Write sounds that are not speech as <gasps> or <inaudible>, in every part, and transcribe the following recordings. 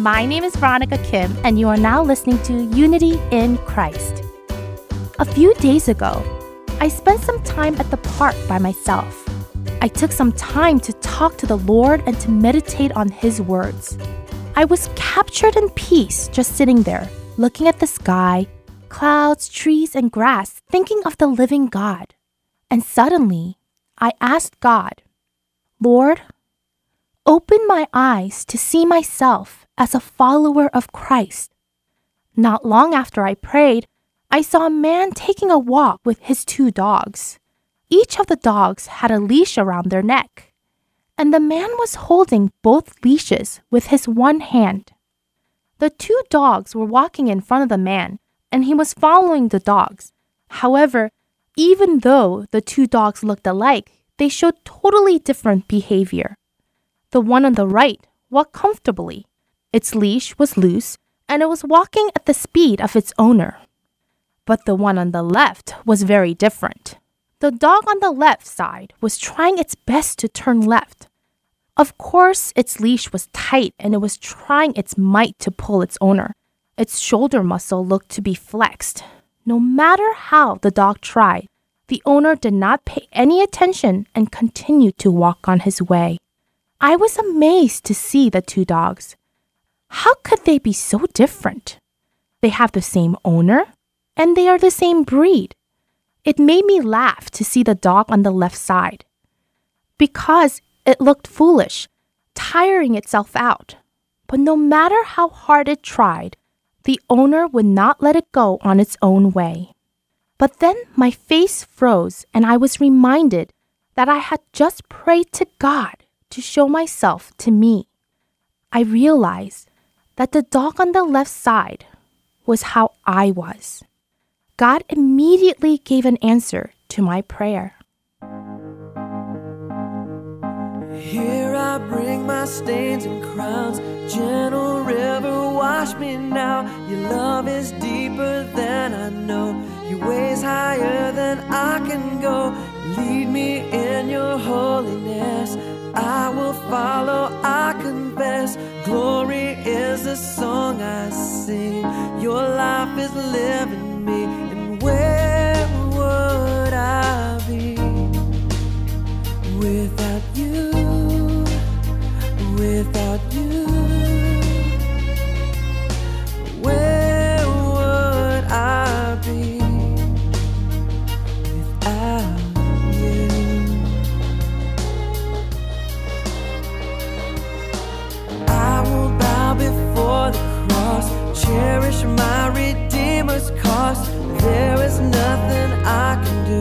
My name is Veronica Kim, and you are now listening to Unity in Christ. A few days ago, I spent some time at the park by myself. I took some time to talk to the Lord and to meditate on His words. I was captured in peace just sitting there, looking at the sky, clouds, trees, and grass, thinking of the living God. And suddenly, I asked God, Lord, open my eyes to see myself as a follower of Christ. Not long after I prayed, I saw a man taking a walk with his two dogs. Each of the dogs had a leash around their neck, and the man was holding both leashes with his one hand. The two dogs were walking in front of the man, and he was following the dogs. However, even though the two dogs looked alike, they showed totally different behavior. The one on the right walked comfortably. Its leash was loose, and it was walking at the speed of its owner. But the one on the left was very different. The dog on the left side was trying its best to turn left. Of course, its leash was tight and it was trying its might to pull its owner. Its shoulder muscle looked to be flexed. No matter how the dog tried, the owner did not pay any attention and continued to walk on his way. I was amazed to see the two dogs. How could they be so different? They have the same owner and they are the same breed. It made me laugh to see the dog on the left side because it looked foolish, tiring itself out. But no matter how hard it tried, the owner would not let it go on its own way. But then my face froze and I was reminded that I had just prayed to God to show myself to me. I realized that the dog on the left side was how I was. God immediately gave an answer to my prayer. Here I bring my stains and crowns. Gentle river, wash me now. Your love is deeper than I know. Your ways higher than I can go. Lead me in your holiness. I will follow, I confess. Glory is the song I sing. Your life is living me. And where would I be without you? Without you, cherish my Redeemer's cost. There is nothing I can do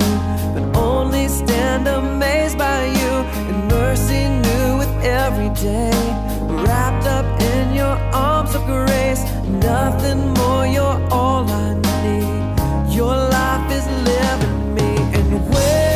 but only stand amazed by you and mercy new with every day. Wrapped up in your arms of grace, nothing more, you're all I need. Your life is living me, and where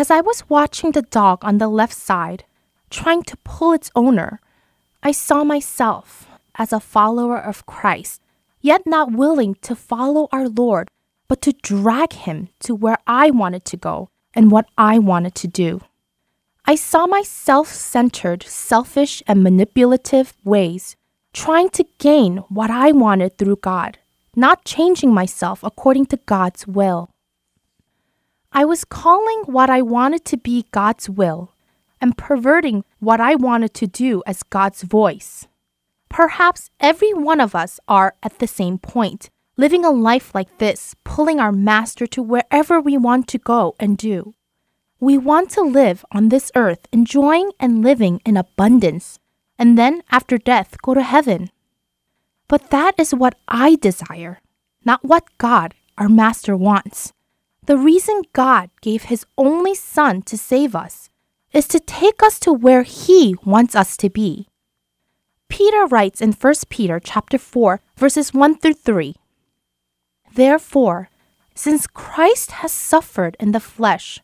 As I was watching the dog on the left side, trying to pull its owner, I saw myself as a follower of Christ, yet not willing to follow our Lord, but to drag him to where I wanted to go and what I wanted to do. I saw my self centered, selfish, and manipulative ways trying to gain what I wanted through God, not changing myself according to God's will. I was calling what I wanted to be God's will and perverting what I wanted to do as God's voice. Perhaps every one of us are at the same point, living a life like this, pulling our master to wherever we want to go and do. We want to live on this earth, enjoying and living in abundance, and then after death go to heaven. But that is what I desire, not what God, our master, wants. The reason God gave his only son to save us is to take us to where he wants us to be. Peter writes in 1 Peter chapter 4 verses 1 through 3. Therefore, since Christ has suffered in the flesh,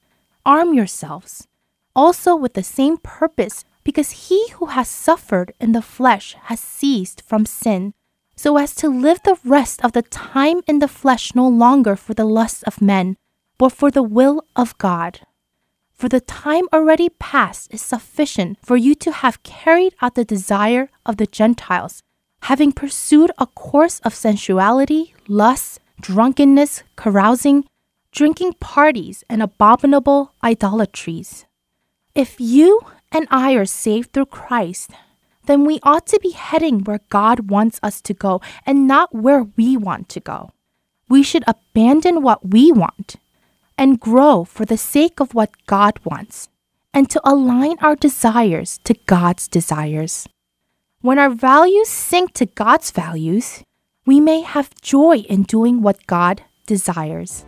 arm yourselves also with the same purpose because he who has suffered in the flesh has ceased from sin, so as to live the rest of the time in the flesh no longer for the lusts of men, but for the will of God. For the time already past is sufficient for you to have carried out the desire of the Gentiles, having pursued a course of sensuality, lust, drunkenness, carousing, drinking parties, and abominable idolatries. If you and I are saved through Christ, then we ought to be heading where God wants us to go and not where we want to go. We should abandon what we want and grow for the sake of what God wants, and to align our desires to God's desires. When our values sync to God's values, we may have joy in doing what God desires.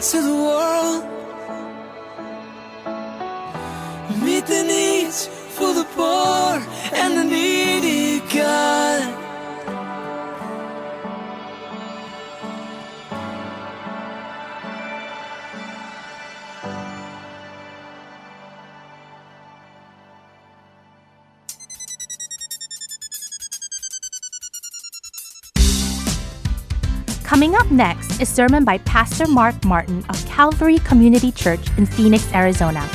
Into the world. Meet the needs for the poor and the needy, God. Coming up next is sermon by Pastor Mark Martin of Calvary Community Church in Phoenix, Arizona.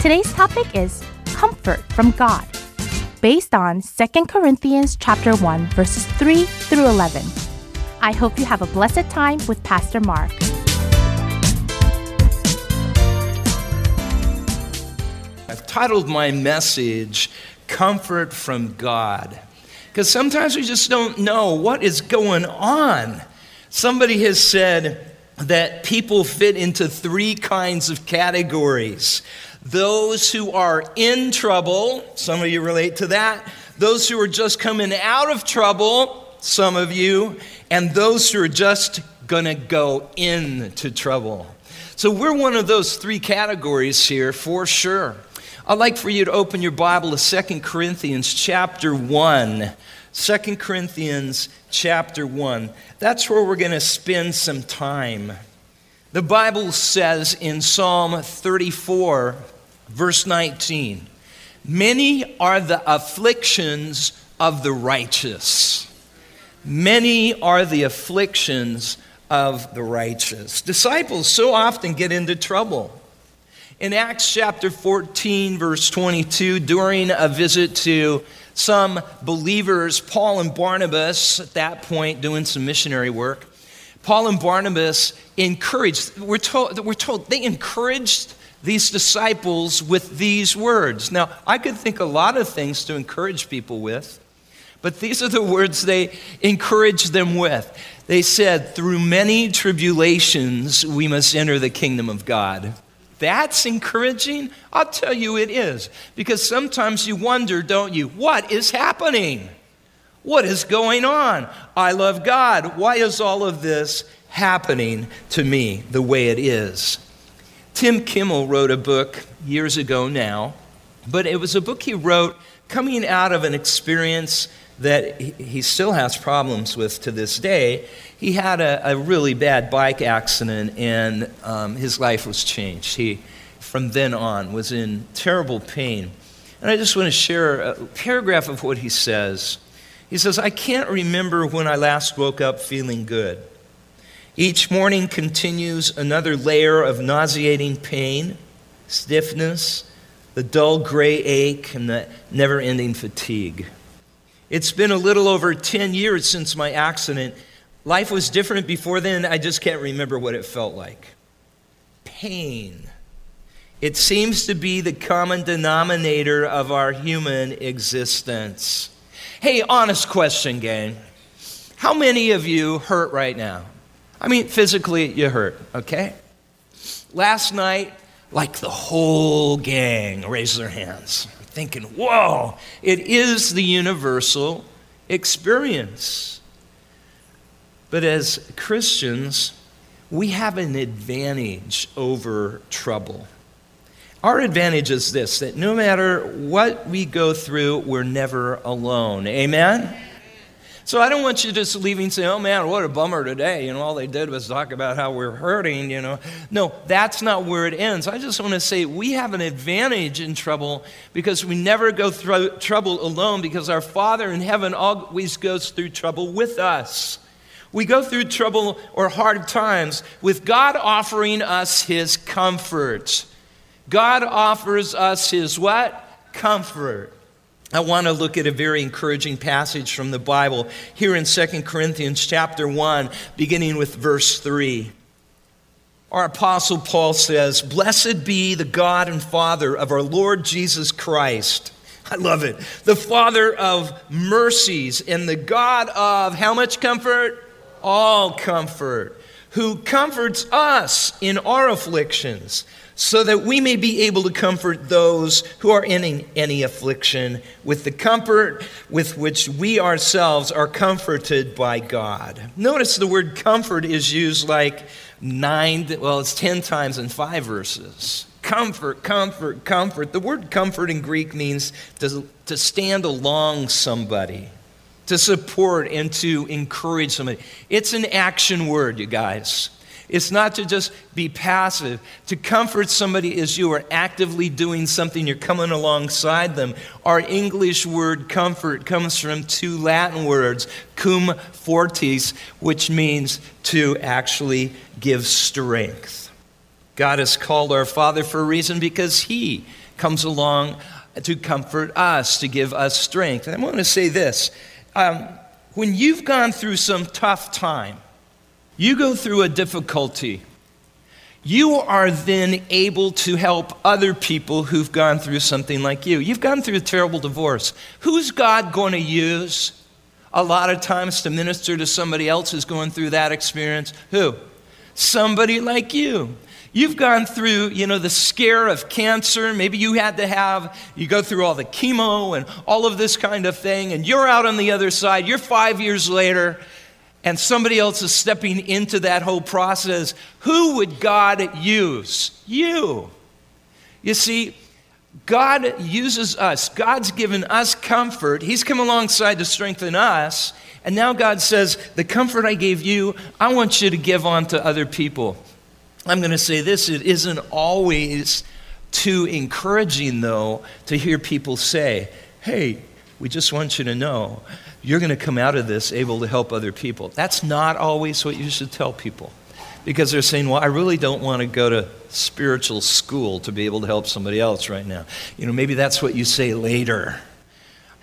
Today's topic is comfort from God, based on 2 Corinthians chapter 1 verses 3 through 11. I hope you have a blessed time with Pastor Mark. I've titled my message Comfort from God. Because sometimes we just don't know what is going on. Somebody has said that people fit into three kinds of categories those who are in trouble, some of you relate to that, those who are just coming out of trouble, some of you, and those who are just gonna go into trouble. So we're one of those three categories here for sure. I'd like for you to open your Bible to 2 Corinthians chapter 1. 2 Corinthians chapter 1. That's where we're going to spend some time. The Bible says in Psalm 34, verse 19, Many are the afflictions of the righteous. Many are the afflictions of the righteous. Disciples so often get into trouble. In Acts chapter 14, verse 22, during a visit to some believers, Paul and Barnabas, at that point doing some missionary work, Paul and Barnabas encouraged, we're told, we're told they encouraged these disciples with these words. Now, I could think a lot of things to encourage people with, but these are the words they encouraged them with. They said, Through many tribulations, we must enter the kingdom of God. That's encouraging? I'll tell you it is. Because sometimes you wonder, don't you, what is happening? What is going on? I love God. Why is all of this happening to me the way it is? Tim Kimmel wrote a book years ago now, but it was a book he wrote coming out of an experience that he still has problems with to this day. He had a, a really bad bike accident and um, his life was changed. He, from then on, was in terrible pain. And I just want to share a paragraph of what he says. He says, I can't remember when I last woke up feeling good. Each morning continues another layer of nauseating pain, stiffness, the dull gray ache, and the never ending fatigue. It's been a little over 10 years since my accident. Life was different before then. I just can't remember what it felt like. Pain. It seems to be the common denominator of our human existence. Hey, honest question, gang. How many of you hurt right now? I mean, physically, you hurt, okay? Last night, like the whole gang raised their hands, thinking, whoa, it is the universal experience. But as Christians, we have an advantage over trouble. Our advantage is this that no matter what we go through, we're never alone. Amen? So I don't want you just leaving saying, oh man, what a bummer today. You know, all they did was talk about how we're hurting, you know. No, that's not where it ends. I just want to say we have an advantage in trouble because we never go through trouble alone because our Father in heaven always goes through trouble with us. We go through trouble or hard times with God offering us his comfort. God offers us his what? Comfort. I want to look at a very encouraging passage from the Bible here in 2 Corinthians chapter 1 beginning with verse 3. Our apostle Paul says, "Blessed be the God and Father of our Lord Jesus Christ." I love it. The Father of mercies and the God of how much comfort? All comfort, who comforts us in our afflictions so that we may be able to comfort those who are in any affliction with the comfort with which we ourselves are comforted by God. Notice the word comfort is used like nine, well, it's 10 times in five verses. Comfort, comfort, comfort. The word comfort in Greek means to, to stand along somebody, to support and to encourage somebody. It's an action word, you guys. It's not to just be passive. To comfort somebody is you are actively doing something, you're coming alongside them. Our English word comfort comes from two Latin words, cum fortis, which means to actually give strength. God has called our Father for a reason because He comes along to comfort us, to give us strength. And I want to say this um, when you've gone through some tough time, you go through a difficulty, you are then able to help other people who've gone through something like you. You've gone through a terrible divorce. Who's God going to use a lot of times to minister to somebody else who's going through that experience? Who? Somebody like you. You've gone through, you know, the scare of cancer. Maybe you had to have, you go through all the chemo and all of this kind of thing, and you're out on the other side. You're five years later, and somebody else is stepping into that whole process, who would God use? You. You see, God uses us. God's given us comfort. He's come alongside to strengthen us. And now God says, The comfort I gave you, I want you to give on to other people. I'm going to say this it isn't always too encouraging, though, to hear people say, Hey, we just want you to know you're going to come out of this able to help other people. That's not always what you should tell people because they're saying, Well, I really don't want to go to spiritual school to be able to help somebody else right now. You know, maybe that's what you say later.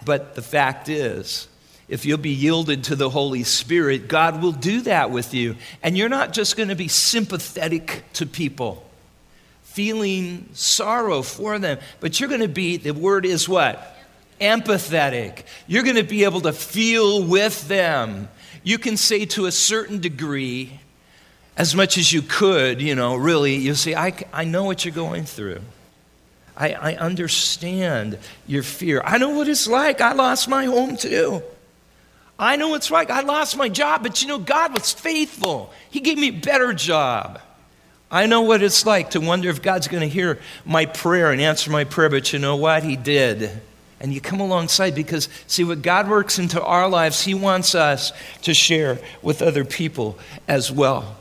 But the fact is, if you'll be yielded to the Holy Spirit, God will do that with you. And you're not just going to be sympathetic to people, feeling sorrow for them, but you're going to be, the word is what? Empathetic. You're going to be able to feel with them. You can say to a certain degree, as much as you could, you know, really, you say, I, I know what you're going through. I, I understand your fear. I know what it's like. I lost my home too. I know it's like. I lost my job, but you know, God was faithful. He gave me a better job. I know what it's like to wonder if God's going to hear my prayer and answer my prayer, but you know what? He did and you come alongside because, see, what God works into our lives, He wants us to share with other people as well.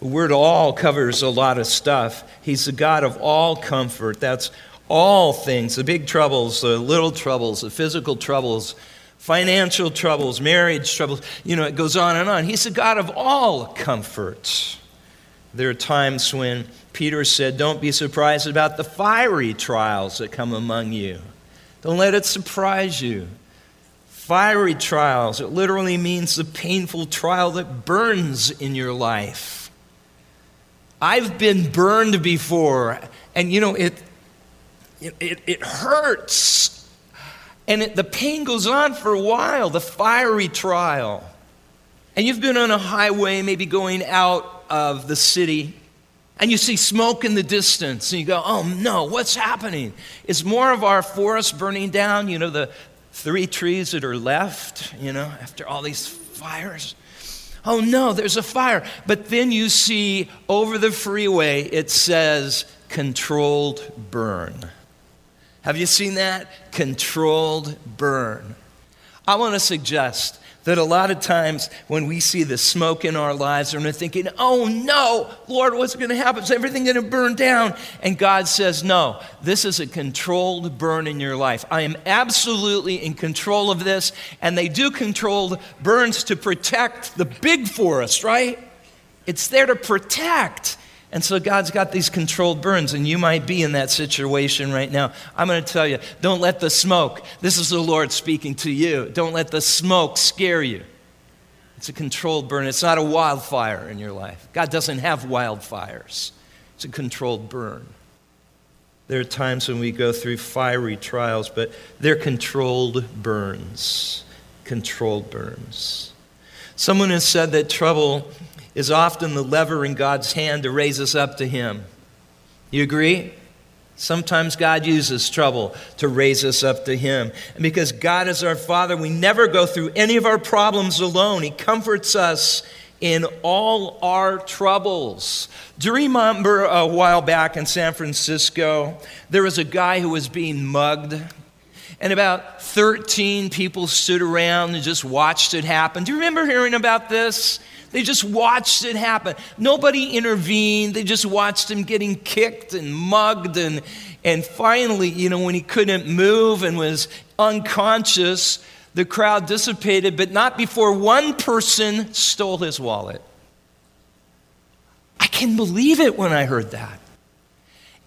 The word all covers a lot of stuff. He's the God of all comfort. That's all things the big troubles, the little troubles, the physical troubles, financial troubles, marriage troubles. You know, it goes on and on. He's the God of all comfort. There are times when Peter said, Don't be surprised about the fiery trials that come among you. Don't let it surprise you. Fiery trials, it literally means the painful trial that burns in your life. I've been burned before, and you know, it, it, it hurts. And it, the pain goes on for a while, the fiery trial. And you've been on a highway, maybe going out of the city, and you see smoke in the distance, and you go, oh no, what's happening? Is more of our forest burning down? You know, the three trees that are left, you know, after all these fires? Oh no, there's a fire. But then you see over the freeway, it says controlled burn. Have you seen that? Controlled burn. I want to suggest that a lot of times when we see the smoke in our lives we're thinking, oh no, Lord, what's going to happen? Is everything going to burn down? And God says, no, this is a controlled burn in your life. I am absolutely in control of this. And they do controlled burns to protect the big forest, right? It's there to protect. And so God's got these controlled burns, and you might be in that situation right now. I'm going to tell you don't let the smoke, this is the Lord speaking to you, don't let the smoke scare you. It's a controlled burn, it's not a wildfire in your life. God doesn't have wildfires, it's a controlled burn. There are times when we go through fiery trials, but they're controlled burns. Controlled burns. Someone has said that trouble is often the lever in God's hand to raise us up to Him. You agree? Sometimes God uses trouble to raise us up to Him. And because God is our Father, we never go through any of our problems alone. He comforts us in all our troubles. Do you remember a while back in San Francisco, there was a guy who was being mugged? And about 13 people stood around and just watched it happen. Do you remember hearing about this? They just watched it happen. Nobody intervened. They just watched him getting kicked and mugged. And, and finally, you know, when he couldn't move and was unconscious, the crowd dissipated, but not before one person stole his wallet. I can believe it when I heard that.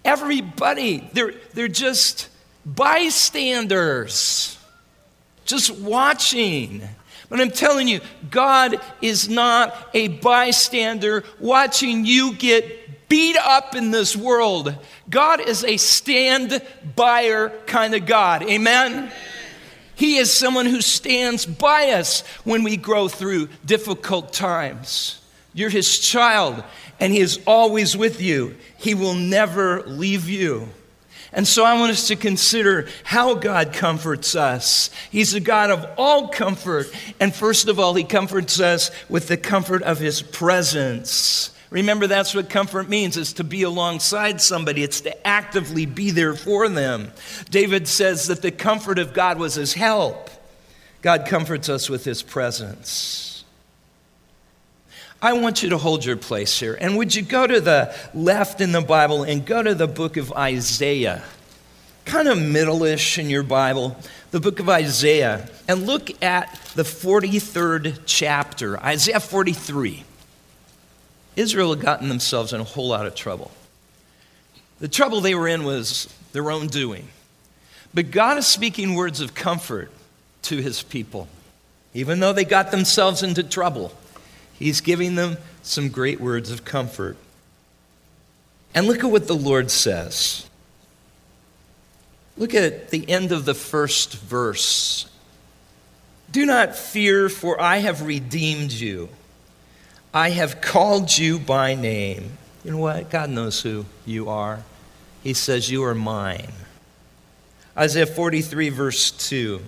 Everybody, they're, they're just bystanders, just watching. But I'm telling you, God is not a bystander watching you get beat up in this world. God is a stand byer kind of God. Amen? He is someone who stands by us when we grow through difficult times. You're his child, and he is always with you. He will never leave you. And so I want us to consider how God comforts us. He's a God of all comfort. And first of all, He comforts us with the comfort of His presence. Remember, that's what comfort means is to be alongside somebody, it's to actively be there for them. David says that the comfort of God was his help. God comforts us with his presence. I want you to hold your place here. And would you go to the left in the Bible and go to the book of Isaiah? Kind of middle-ish in your Bible, the book of Isaiah, and look at the 43rd chapter, Isaiah 43. Israel had gotten themselves in a whole lot of trouble. The trouble they were in was their own doing. But God is speaking words of comfort to his people. Even though they got themselves into trouble, he's giving them some great words of comfort. And look at what the Lord says. Look at the end of the first verse. Do not fear, for I have redeemed you. I have called you by name. You know what? God knows who you are. He says, You are mine. Isaiah 43, verse 2.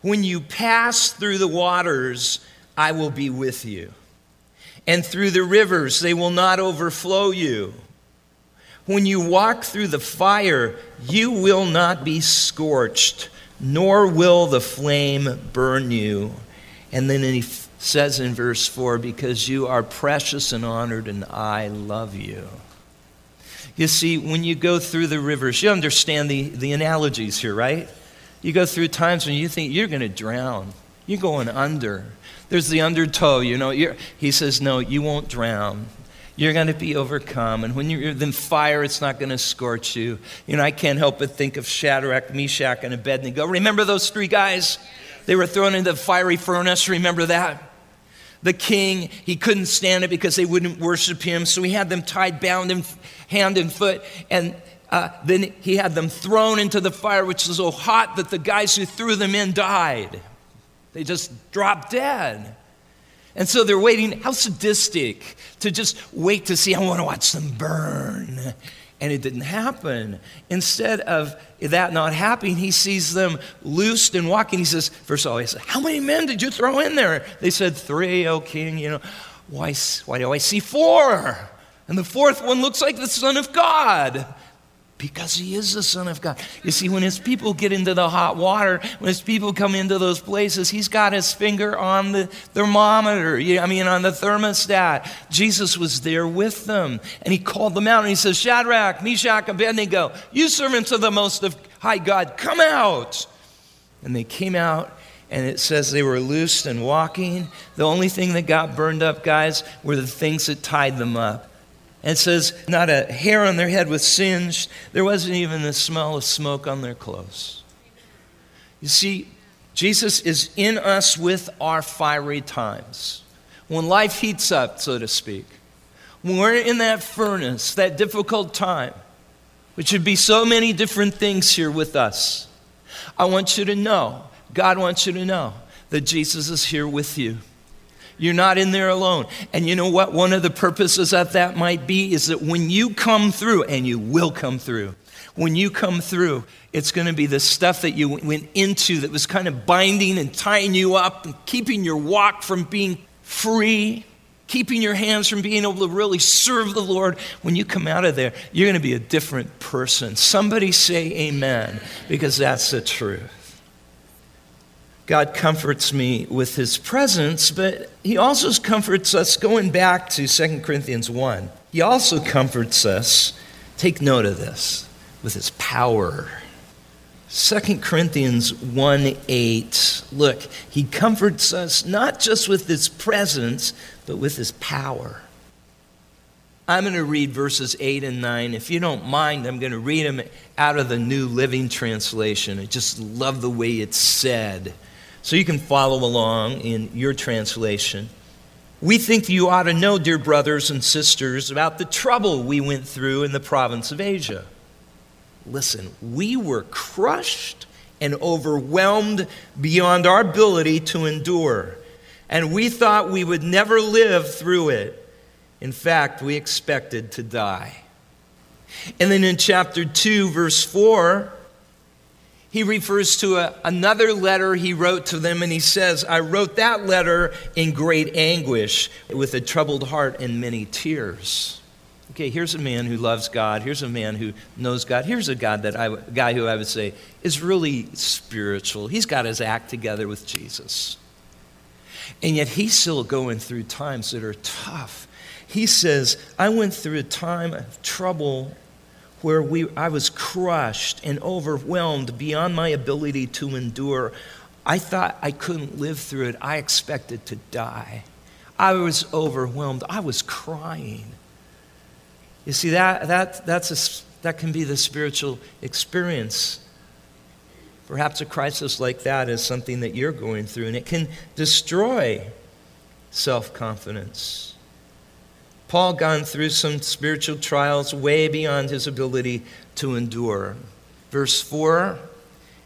When you pass through the waters, I will be with you. And through the rivers, they will not overflow you. When you walk through the fire, you will not be scorched, nor will the flame burn you. And then he says in verse 4 because you are precious and honored, and I love you. You see, when you go through the rivers, you understand the, the analogies here, right? You go through times when you think you're going to drown, you're going under. There's the undertow, you know. he says, No, you won't drown. You're going to be overcome. And when you're in fire, it's not going to scorch you. You know, I can't help but think of Shadrach, Meshach, and Abednego. Remember those three guys? They were thrown into the fiery furnace. Remember that? the king. He couldn't stand it because they wouldn't worship him. So he had them tied, bound in hand and foot. And uh, then he had them thrown into the fire, which was so hot that the guys who threw them in died. They just drop dead. And so they're waiting. How sadistic to just wait to see, I want to watch them burn and it didn't happen. Instead of that not happening, he sees them loosed and walking. He says, first of all, he says, How many men did you throw in there? They said, Three, O king. You know, why, why do I see four? And the fourth one looks like the Son of God because he is the Son of God. You see, when his people get into the hot water, when his people come into those places, he's got his finger on the thermometer, I mean, on the thermostat. Jesus was there with them, and he called them out, and he says, Shadrach, Meshach, Abednego, you servants of the Most of High God, come out. And they came out, and it says they were loosed and walking. The only thing that got burned up, guys, were the things that tied them up. And says, not a hair on their head was singed. There wasn't even the smell of smoke on their clothes. You see, Jesus is in us with our fiery times. When life heats up, so to speak, when we're in that furnace, that difficult time, which would be so many different things here with us, I want you to know, God wants you to know that Jesus is here with you. You're not in there alone. And you know what? One of the purposes of that might be is that when you come through, and you will come through, when you come through, it's going to be the stuff that you went into that was kind of binding and tying you up and keeping your walk from being free, keeping your hands from being able to really serve the Lord. When you come out of there, you're going to be a different person. Somebody say amen, because that's the truth. God comforts me with his presence, but he also comforts us going back to 2 Corinthians 1. He also comforts us, take note of this, with his power. 2 Corinthians 1 8. Look, he comforts us not just with his presence, but with his power. I'm going to read verses 8 and 9. If you don't mind, I'm going to read them out of the New Living Translation. I just love the way it's said so you can follow along in your translation. We think you ought to know, dear brothers and sisters, about the trouble we went through in the province of Asia. Listen, we were crushed and overwhelmed beyond our ability to endure, and we thought we would never live through it. In fact, we expected to die. And then in chapter 2, verse 4, he refers to a, another letter he wrote to them, and he says, I wrote that letter in great anguish, with a troubled heart and many tears. Okay, here's a man who loves God. Here's a man who knows God. Here's a God that I, guy who I would say is really spiritual. He's got his act together with Jesus. And yet he's still going through times that are tough. He says, I went through a time of trouble where we, I was crushed and overwhelmed beyond my ability to endure. I thought I couldn't live through it. I expected to die. I was overwhelmed. I was crying. You see, that, that, that's a, that can be the spiritual experience. Perhaps a crisis like that is something that you're going through, and it can destroy self confidence. Paul gone through some spiritual trials way beyond his ability to endure. Verse 4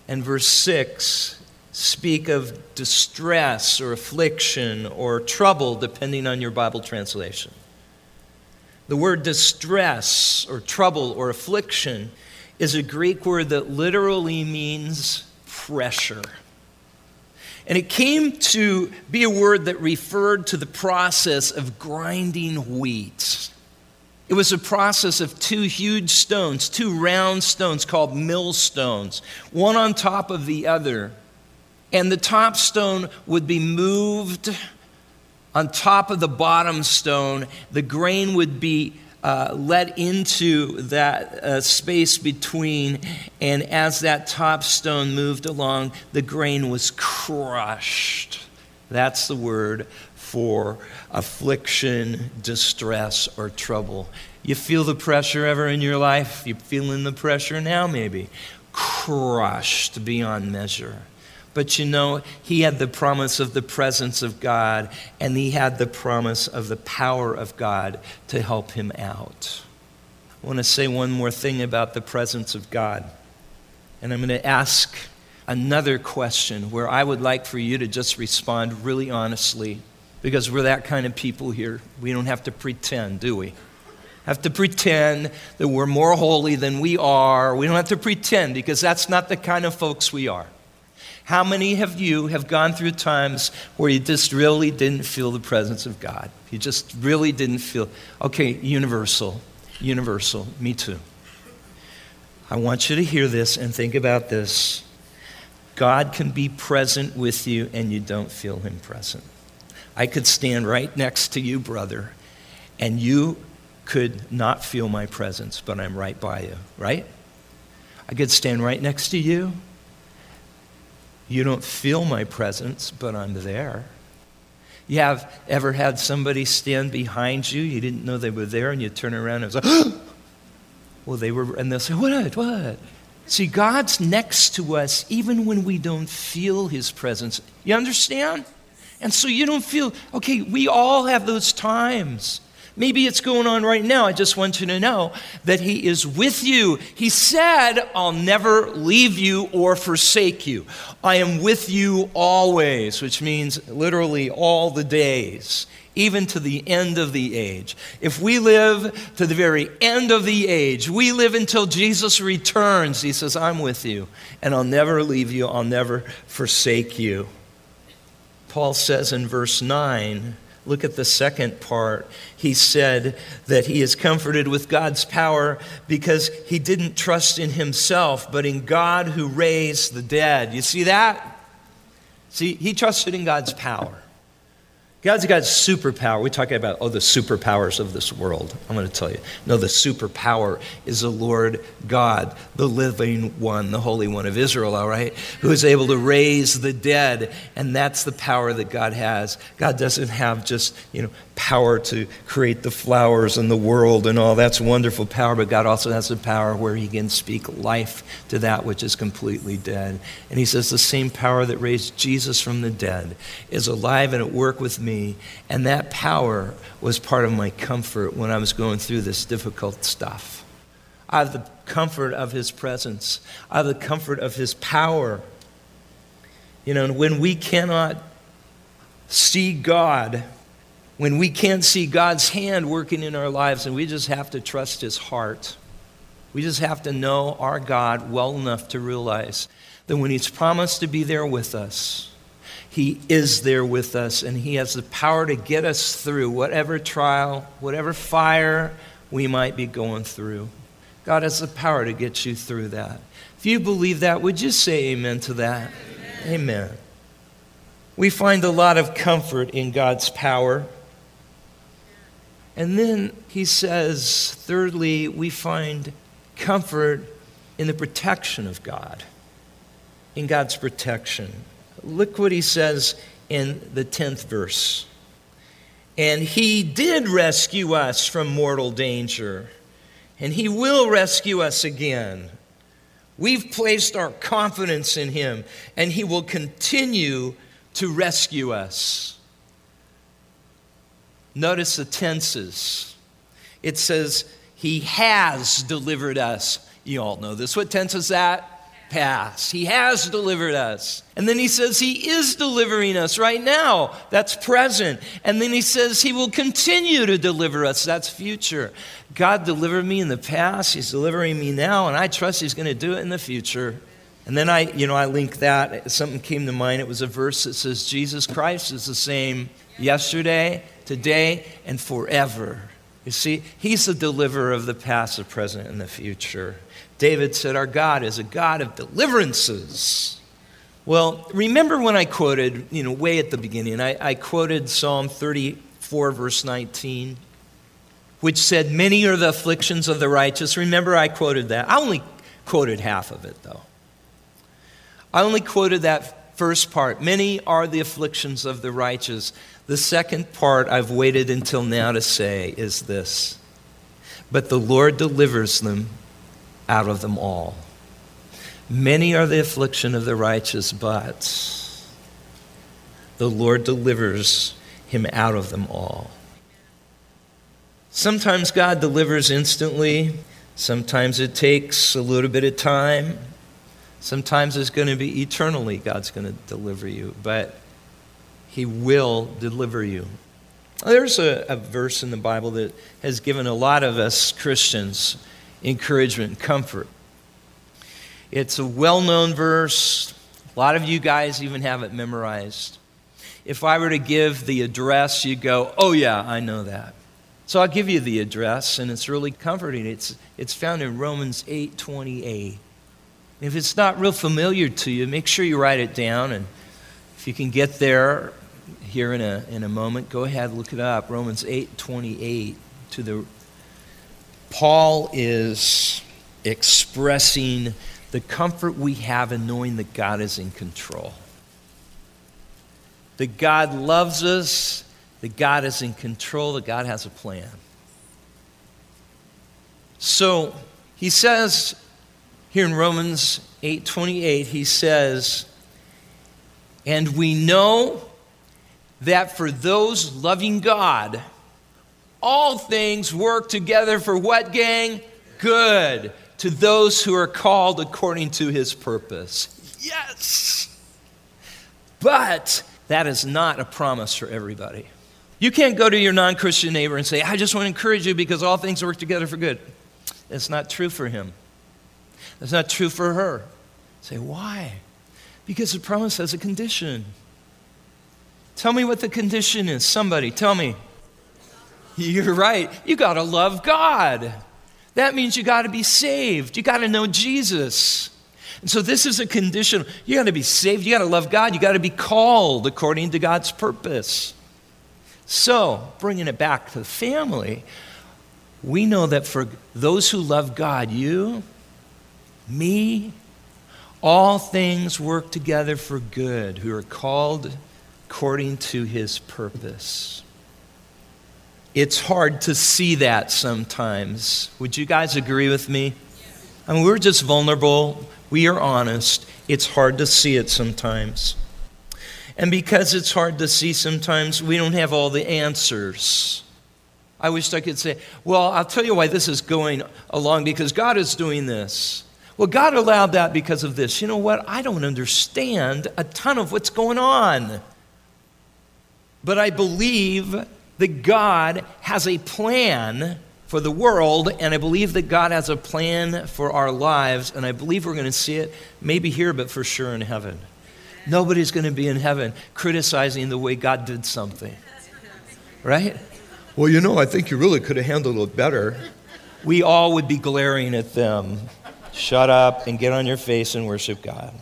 and verse 6 speak of distress or affliction or trouble, depending on your Bible translation. The word distress or trouble or affliction is a Greek word that literally means pressure. And it came to be a word that referred to the process of grinding wheat. It was a process of two huge stones, two round stones called millstones, one on top of the other. And the top stone would be moved on top of the bottom stone. The grain would be uh, let into that uh, space between, and as that top stone moved along, the grain was crushed. That's the word for affliction, distress, or trouble. You feel the pressure ever in your life? You're feeling the pressure now, maybe. Crushed beyond measure. But you know, he had the promise of the presence of God, and he had the promise of the power of God to help him out. I want to say one more thing about the presence of God. And I'm going to ask another question where I would like for you to just respond really honestly, because we're that kind of people here. We don't have to pretend, do we? Have to pretend that we're more holy than we are. We don't have to pretend because that's not the kind of folks we are. How many of you have gone through times where you just really didn't feel the presence of God? You just really didn't feel, okay, universal, universal, me too. I want you to hear this and think about this. God can be present with you and you don't feel him present. I could stand right next to you, brother, and you could not feel my presence, but I'm right by you, right? I could stand right next to you. You don't feel my presence, but I'm there. You have ever had somebody stand behind you, you didn't know they were there, and you turn around and it's <gasps> like, well, they were, and they'll say, what, what? See, God's next to us even when we don't feel His presence. You understand? And so you don't feel, okay, we all have those times. Maybe it's going on right now. I just want you to know that He is with you. He said, I'll never leave you or forsake you. I am with you always, which means literally all the days, even to the end of the age. If we live to the very end of the age, we live until Jesus returns. He says, I'm with you, and I'll never leave you, I'll never forsake you. Paul says in verse 9, Look at the second part. He said that he is comforted with God's power because he didn't trust in himself, but in God who raised the dead. You see that? See, he trusted in God's power. God's got superpower. We talk about, oh, the superpowers of this world. I'm going to tell you. No, the superpower is the Lord God, the living one, the Holy One of Israel, all right, who is able to raise the dead. And that's the power that God has. God doesn't have just, you know, power to create the flowers and the world and all. That's wonderful power, but God also has the power where He can speak life to that which is completely dead. And He says, the same power that raised Jesus from the dead is alive and at work with me. And that power was part of my comfort when I was going through this difficult stuff. I have the comfort of His presence, I have the comfort of His power. You know, when we cannot see God, when we can't see God's hand working in our lives and we just have to trust His heart. We just have to know our God well enough to realize that when He's promised to be there with us, He is there with us and He has the power to get us through whatever trial, whatever fire we might be going through. God has the power to get you through that. If you believe that, would you say amen to that? Amen. amen. We find a lot of comfort in God's power. And then he says, thirdly, we find comfort in the protection of God, in God's protection. Look what he says in the 10th verse. And he did rescue us from mortal danger, and he will rescue us again. We've placed our confidence in him, and he will continue to rescue us. Notice the tenses. It says, He has delivered us. You all know this. What tense is that? Past. He has delivered us. And then he says he is delivering us right now. That's present. And then he says he will continue to deliver us. That's future. God delivered me in the past. He's delivering me now. And I trust he's going to do it in the future. And then I, you know, I link that. Something came to mind. It was a verse that says Jesus Christ is the same yesterday, today, and forever. You see, He's the deliverer of the past, the present, and the future. David said, Our God is a God of deliverances. Well, remember when I quoted, you know, way at the beginning, I, I quoted Psalm 34, verse 19, which said, Many are the afflictions of the righteous. Remember, I quoted that. I only quoted half of it, though. I only quoted that first part. Many are the afflictions of the righteous. The second part I've waited until now to say is this But the Lord delivers them out of them all. Many are the affliction of the righteous, but the Lord delivers him out of them all. Sometimes God delivers instantly, sometimes it takes a little bit of time, sometimes it's going to be eternally God's going to deliver you. But he will deliver you. There's a, a, verse in the Bible that has given a lot of us Christians encouragement and comfort. It's a well known verse. A lot of you guys even have it memorized. If I were to give the address, you'd go, Oh, yeah, I know that. So I'll give you the address, and it's really comforting. It's, it's found in Romans 8 28. If it's not real familiar to you, make sure you write it down. And if you can get there here in a, in a moment, go ahead, look it up. Romans 8 28 to the Paul is expressing the comfort we have in knowing that God is in control. That God loves us, that God is in control, that God has a plan. So he says here in Romans 8:28 he says and we know that for those loving God all things work together for what gang? Good to those who are called according to his purpose. Yes. But that is not a promise for everybody. You can't go to your non Christian neighbor and say, I just want to encourage you because all things work together for good. It's not true for him. It's not true for her. Say, why? Because the promise has a condition. Tell me what the condition is. Somebody, tell me. You're right. You got to love God. That means you got to be saved. You got to know Jesus. And so this is a condition. You got to be saved. You got to love God. You got to be called according to God's purpose. So, bringing it back to the family, we know that for those who love God, you, me, all things work together for good who are called according to his purpose. It's hard to see that sometimes. Would you guys agree with me? I mean, we're just vulnerable. We are honest. It's hard to see it sometimes. And because it's hard to see sometimes, we don't have all the answers. I wish I could say, well, I'll tell you why this is going along because God is doing this. Well, God allowed that because of this. You know what? I don't understand a ton of what's going on. But I believe that God has a plan for the world, and I believe that God has a plan for our lives, and I believe we're going to see it maybe here, but for sure in heaven. Nobody's going to be in heaven criticizing the way God did something. Right? Well, you know, I think you really could have handled it better. We all would be glaring at them. Shut up and get on your face and worship God.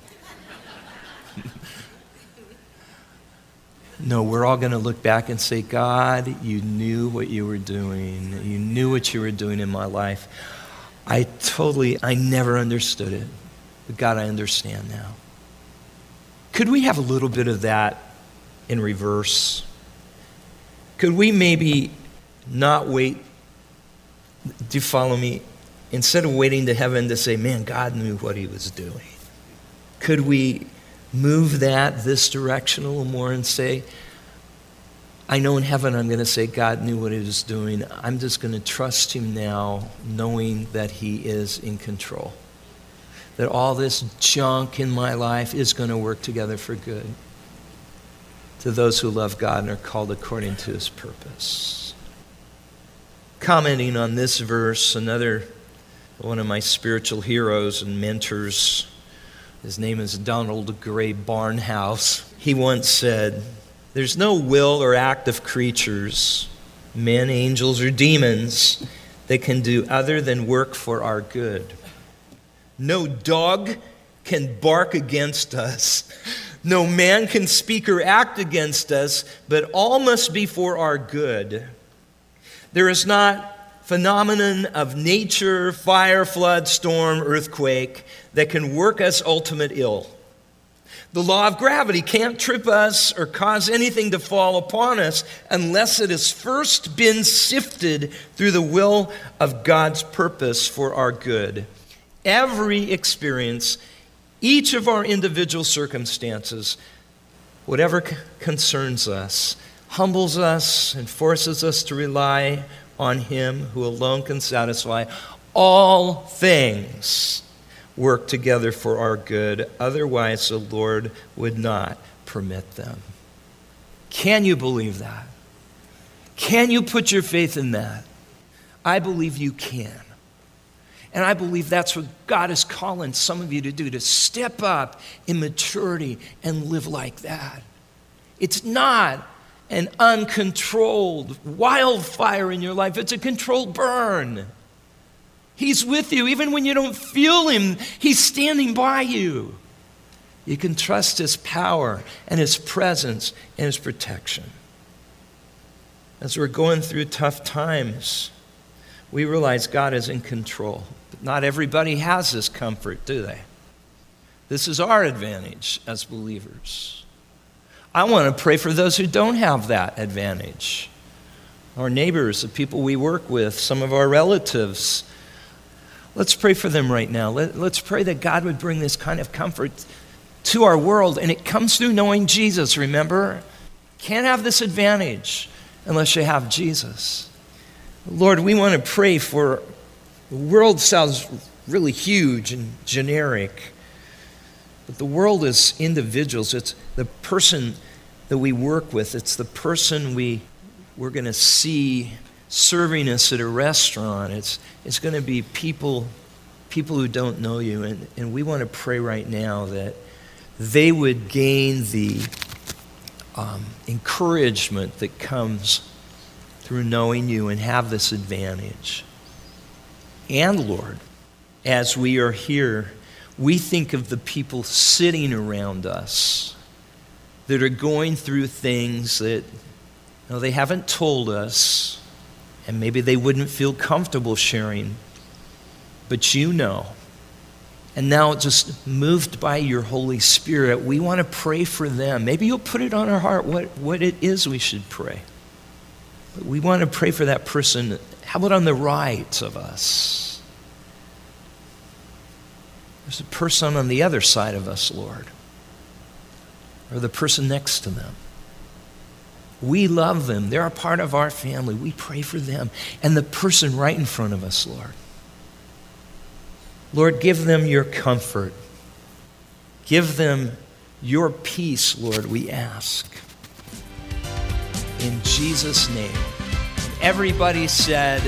No, we're all going to look back and say, God, you knew what you were doing. You knew what you were doing in my life. I totally, I never understood it. But God, I understand now. Could we have a little bit of that in reverse? Could we maybe not wait? Do you follow me? Instead of waiting to heaven to say, man, God knew what he was doing, could we move that this direction a little more and say, I know in heaven I'm going to say God knew what he was doing. I'm just going to trust him now, knowing that he is in control. That all this junk in my life is going to work together for good to those who love God and are called according to his purpose. Commenting on this verse, another one of my spiritual heroes and mentors his name is Donald Grey Barnhouse. He once said, There's no will or act of creatures, men, angels, or demons, that can do other than work for our good. No dog can bark against us. No man can speak or act against us, but all must be for our good. There is not phenomenon of nature, fire, flood, storm, earthquake that can work us ultimate ill. The law of gravity can't trip us or cause anything to fall upon us unless it has first been sifted through the will of God's purpose for our good. Every experience, each of our individual circumstances, whatever concerns us, humbles us and forces us to rely on Him who alone can satisfy, all things work together for our good. Otherwise, the Lord would not permit them. Can you believe that? Can you put your faith in that? I believe you can. And I believe that's what God is calling some of you to do to step up in maturity and live like that. It's not an uncontrolled wildfire in your life, it's a controlled burn. He's with you even when you don't feel Him, He's standing by you. You can trust His power and His presence and His protection. As we're going through tough times, we realize God is in control. But not everybody has this comfort, do they? This is our advantage as believers. I want to pray for those who don't have that advantage. Our neighbors, the people we work with, some of our relatives. Let's pray for them right now. Let, us pray that God would bring this kind of comfort to our world. And it comes through knowing Jesus, remember? Can't have this advantage unless you have Jesus. Lord, we want to pray for the world sounds really huge and generic, but the world is individuals. It's the person that we work with, it's the person we, we're going to see serving us at a restaurant. It's, it's going to be people, people who don't know you. And, and we want to pray right now that they would gain the um, encouragement that comes through knowing you and have this advantage. And Lord, as we are here, we think of the people sitting around us that are going through things that you know, they haven't told us, and maybe they wouldn't feel comfortable sharing, but you know. And now, just moved by your Holy Spirit, we want to pray for them. Maybe you'll put it on our heart what, what it is we should pray. But we want to pray for that person. How about on the right of us? There's a person on the other side of us, Lord, or the person next to them. We love them. They're a part of our family. We pray for them. And the person right in front of us, Lord. Lord, give them your comfort. Give them your peace, Lord, we ask in Jesus' name. Everybody said,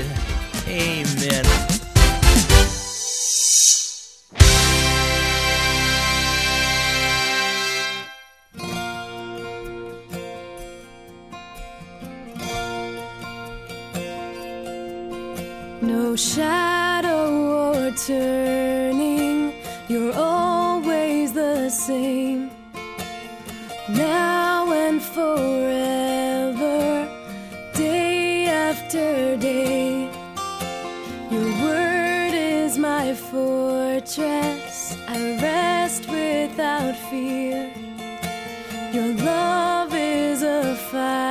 Amen. No shadow or turning, you're always the same. Now and forever, day after day. Your word is my fortress, I rest without fear. Your love is a fire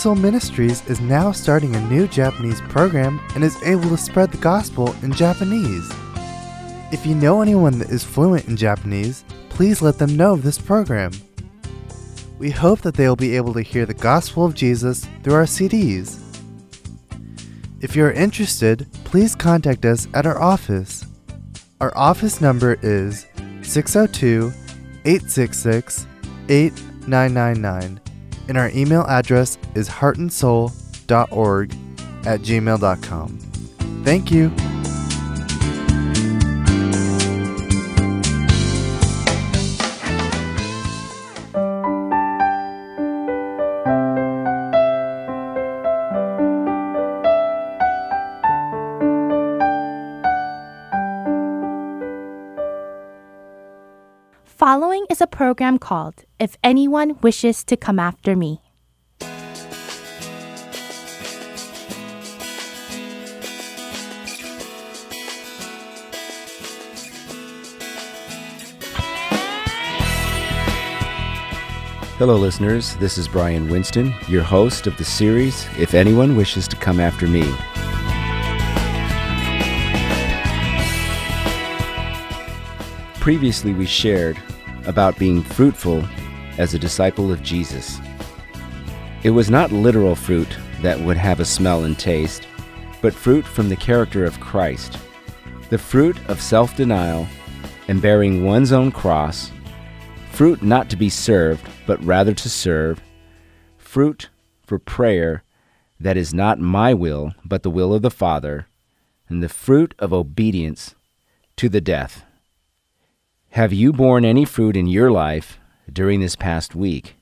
Soul Ministries is now starting a new Japanese program and is able to spread the gospel in Japanese. If you know anyone that is fluent in Japanese, please let them know of this program. We hope that they will be able to hear the gospel of Jesus through our CDs. If you are interested, please contact us at our office. Our office number is 602 866 8999, and our email address is heartandsoul.org at gmail.com. Thank you. Called If Anyone Wishes to Come After Me. Hello, listeners. This is Brian Winston, your host of the series If Anyone Wishes to Come After Me. Previously, we shared about being fruitful as a disciple of Jesus. It was not literal fruit that would have a smell and taste, but fruit from the character of Christ, the fruit of self denial and bearing one's own cross, fruit not to be served, but rather to serve, fruit for prayer that is not my will, but the will of the Father, and the fruit of obedience to the death. Have you borne any fruit in your life during this past week?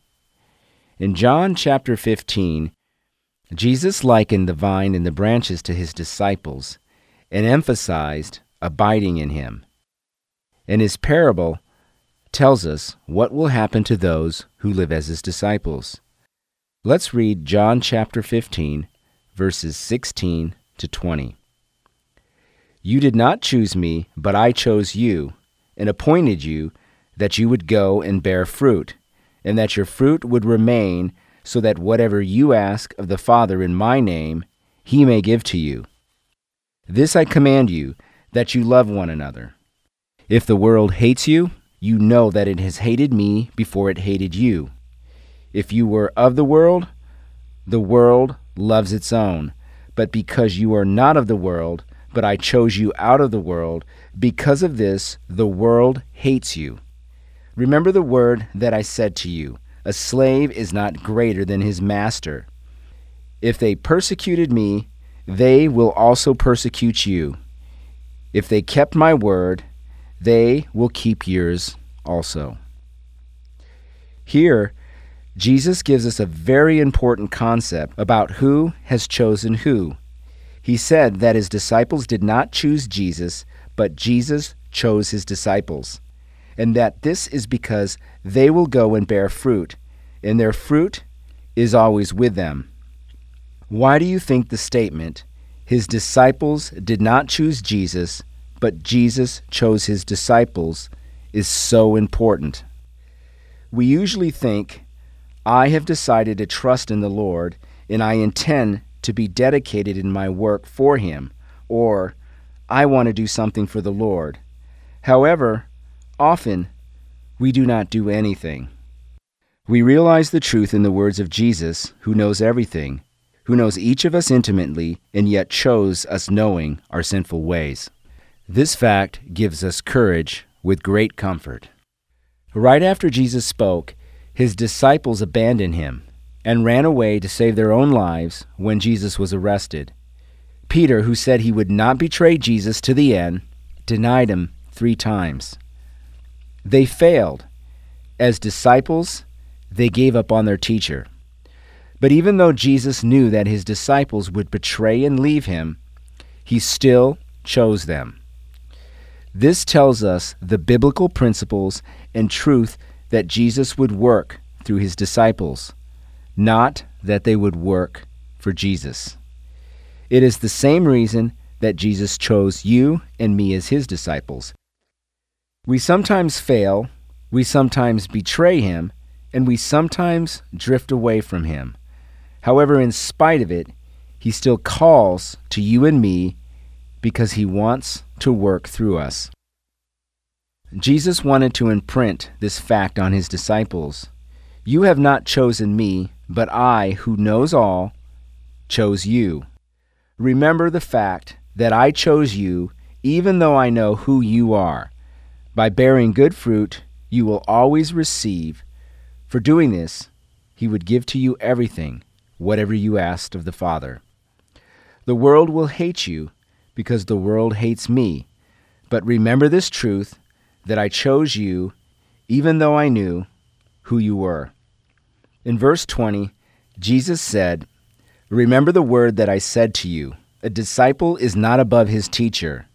In John chapter 15, Jesus likened the vine and the branches to his disciples and emphasized abiding in him. And his parable tells us what will happen to those who live as his disciples. Let's read John chapter 15, verses 16 to 20. You did not choose me, but I chose you and appointed you that you would go and bear fruit, and that your fruit would remain, so that whatever you ask of the Father in my name, he may give to you. This I command you, that you love one another. If the world hates you, you know that it has hated me before it hated you. If you were of the world, the world loves its own. But because you are not of the world, but I chose you out of the world, because of this, the world hates you. Remember the word that I said to you A slave is not greater than his master. If they persecuted me, they will also persecute you. If they kept my word, they will keep yours also. Here, Jesus gives us a very important concept about who has chosen who. He said that his disciples did not choose Jesus, but Jesus chose his disciples, and that this is because they will go and bear fruit, and their fruit is always with them. Why do you think the statement, his disciples did not choose Jesus, but Jesus chose his disciples, is so important? We usually think, I have decided to trust in the Lord, and I intend to be dedicated in my work for him, or I want to do something for the Lord. However, often we do not do anything. We realize the truth in the words of Jesus, who knows everything, who knows each of us intimately, and yet chose us knowing our sinful ways. This fact gives us courage with great comfort. Right after Jesus spoke, his disciples abandoned him and ran away to save their own lives when Jesus was arrested. Peter, who said he would not betray Jesus to the end, denied him three times. They failed. As disciples, they gave up on their teacher. But even though Jesus knew that his disciples would betray and leave him, he still chose them. This tells us the biblical principles and truth that Jesus would work through his disciples, not that they would work for Jesus. It is the same reason that Jesus chose you and me as his disciples. We sometimes fail, we sometimes betray him, and we sometimes drift away from him. However, in spite of it, he still calls to you and me because he wants to work through us. Jesus wanted to imprint this fact on his disciples. You have not chosen me, but I, who knows all, chose you. Remember the fact that I chose you even though I know who you are. By bearing good fruit, you will always receive. For doing this, he would give to you everything, whatever you asked of the Father. The world will hate you because the world hates me. But remember this truth that I chose you even though I knew who you were. In verse 20, Jesus said, Remember the word that I said to you a disciple is not above his teacher.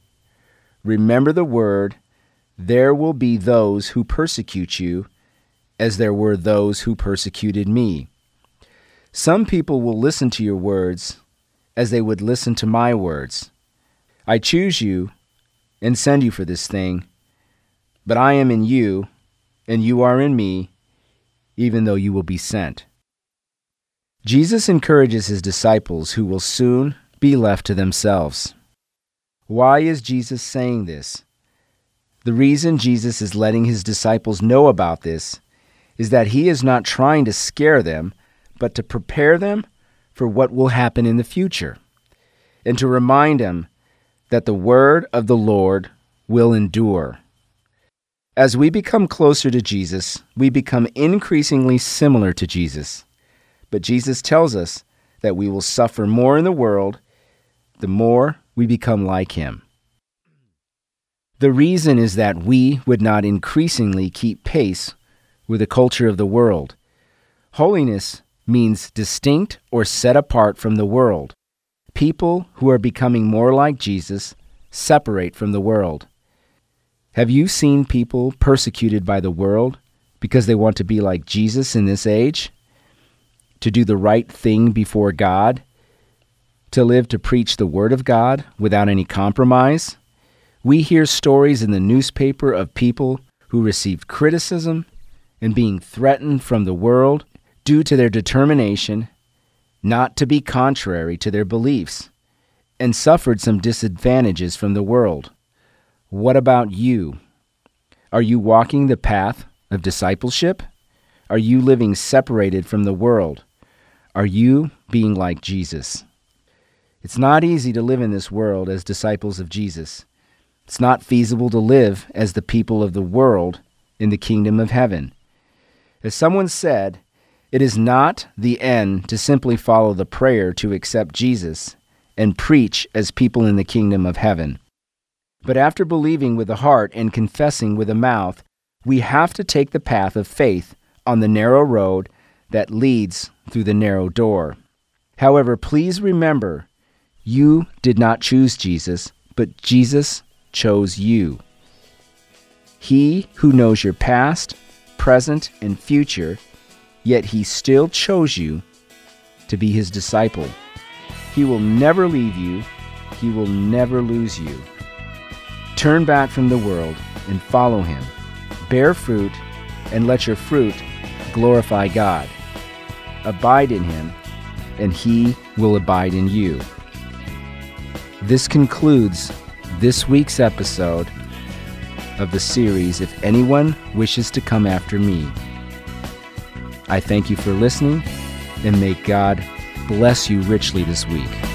Remember the word, there will be those who persecute you, as there were those who persecuted me. Some people will listen to your words as they would listen to my words. I choose you and send you for this thing, but I am in you, and you are in me, even though you will be sent. Jesus encourages his disciples who will soon be left to themselves. Why is Jesus saying this? The reason Jesus is letting his disciples know about this is that he is not trying to scare them, but to prepare them for what will happen in the future, and to remind them that the word of the Lord will endure. As we become closer to Jesus, we become increasingly similar to Jesus. But Jesus tells us that we will suffer more in the world the more we become like him. The reason is that we would not increasingly keep pace with the culture of the world. Holiness means distinct or set apart from the world. People who are becoming more like Jesus separate from the world. Have you seen people persecuted by the world because they want to be like Jesus in this age? to do the right thing before God, to live to preach the Word of God without any compromise. We hear stories in the newspaper of people who received criticism and being threatened from the world due to their determination not to be contrary to their beliefs and suffered some disadvantages from the world. What about you? Are you walking the path of discipleship? Are you living separated from the world? Are you being like Jesus? It's not easy to live in this world as disciples of Jesus. It's not feasible to live as the people of the world in the kingdom of heaven. As someone said, it is not the end to simply follow the prayer to accept Jesus and preach as people in the kingdom of heaven. But after believing with the heart and confessing with the mouth, we have to take the path of faith on the narrow road that leads through the narrow door. However, please remember you did not choose Jesus, but Jesus chose you. He who knows your past, present, and future, yet he still chose you to be his disciple. He will never leave you, he will never lose you. Turn back from the world and follow him. Bear fruit, and let your fruit glorify God abide in him, and he will abide in you. This concludes this week's episode of the series If Anyone Wishes to Come After Me. I thank you for listening, and may God bless you richly this week.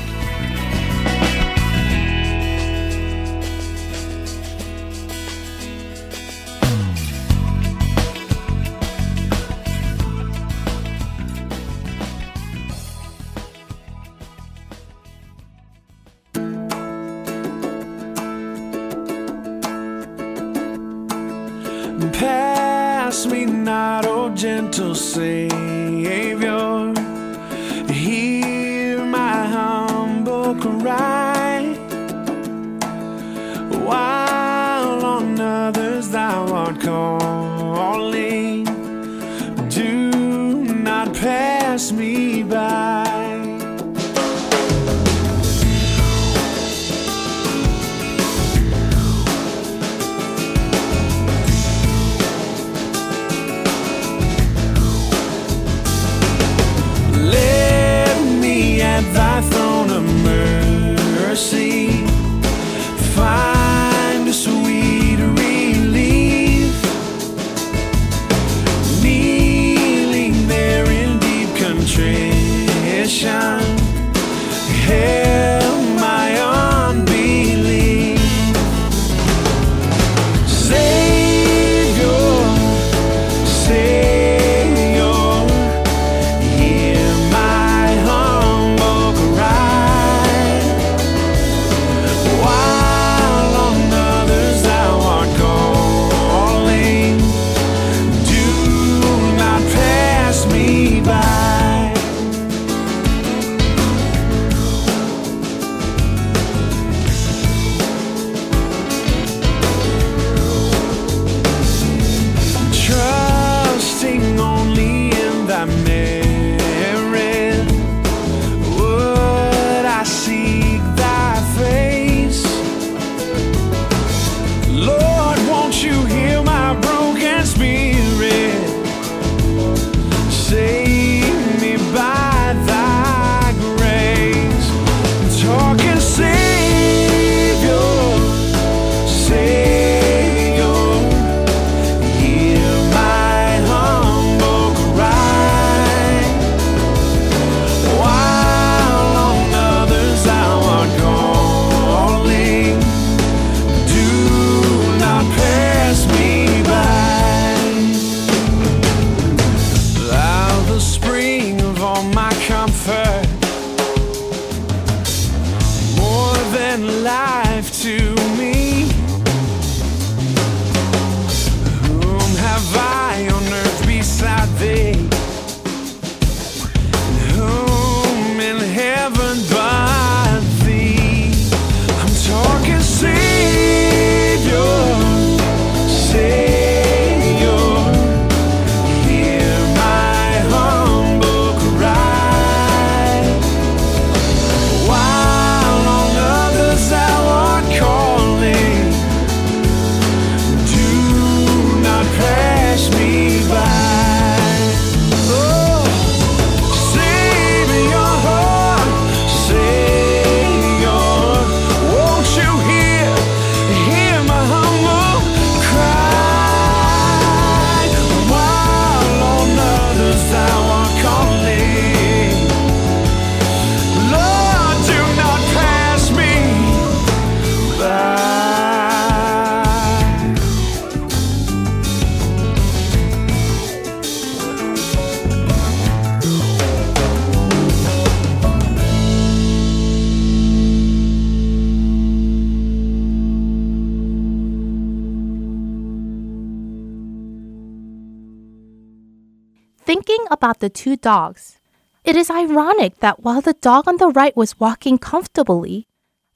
The two dogs. It is ironic that while the dog on the right was walking comfortably,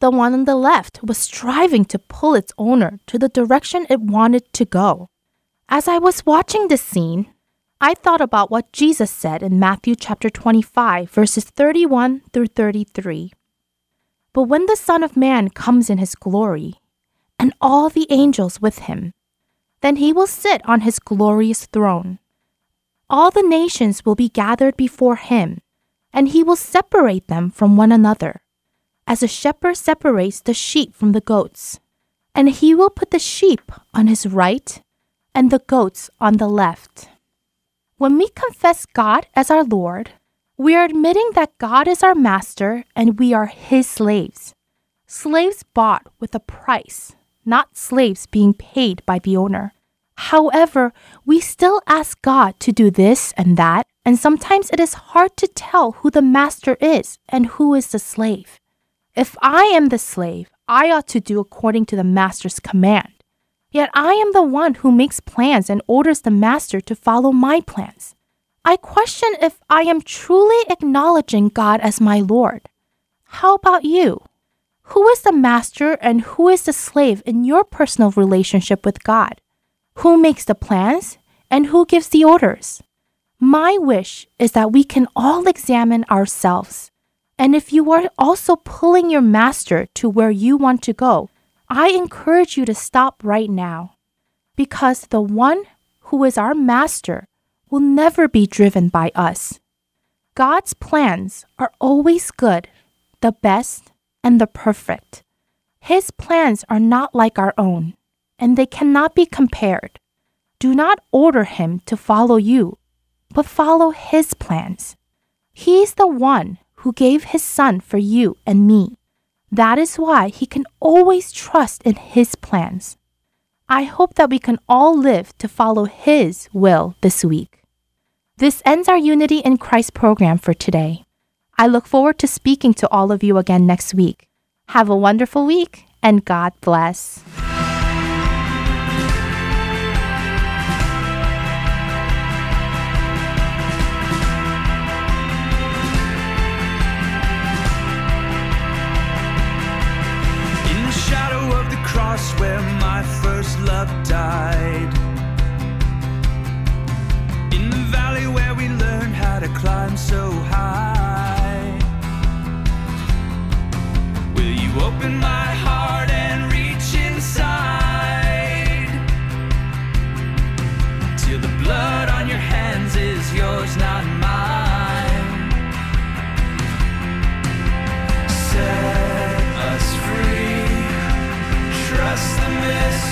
the one on the left was striving to pull its owner to the direction it wanted to go. As I was watching this scene, I thought about what Jesus said in Matthew chapter 25, verses 31 through 33. But when the Son of Man comes in his glory, and all the angels with him, then he will sit on his glorious throne. All the nations will be gathered before him, and he will separate them from one another, as a shepherd separates the sheep from the goats. And he will put the sheep on his right and the goats on the left. When we confess God as our Lord, we are admitting that God is our master and we are his slaves. Slaves bought with a price, not slaves being paid by the owner. However, we still ask God to do this and that, and sometimes it is hard to tell who the master is and who is the slave. If I am the slave, I ought to do according to the master's command. Yet I am the one who makes plans and orders the master to follow my plans. I question if I am truly acknowledging God as my Lord. How about you? Who is the master and who is the slave in your personal relationship with God? Who makes the plans and who gives the orders? My wish is that we can all examine ourselves. And if you are also pulling your master to where you want to go, I encourage you to stop right now. Because the one who is our master will never be driven by us. God's plans are always good, the best, and the perfect. His plans are not like our own, and they cannot be compared. Do not order him to follow you, but follow his plans. He is the one who gave his son for you and me. That is why he can always trust in his plans. I hope that we can all live to follow his will this week. This ends our Unity in Christ program for today. I look forward to speaking to all of you again next week. Have a wonderful week and God bless. Cross where my first love died. In the valley where we learned how to climb so high. Will you open my heart and reach inside? Till the blood on your hands is yours, not mine. Trust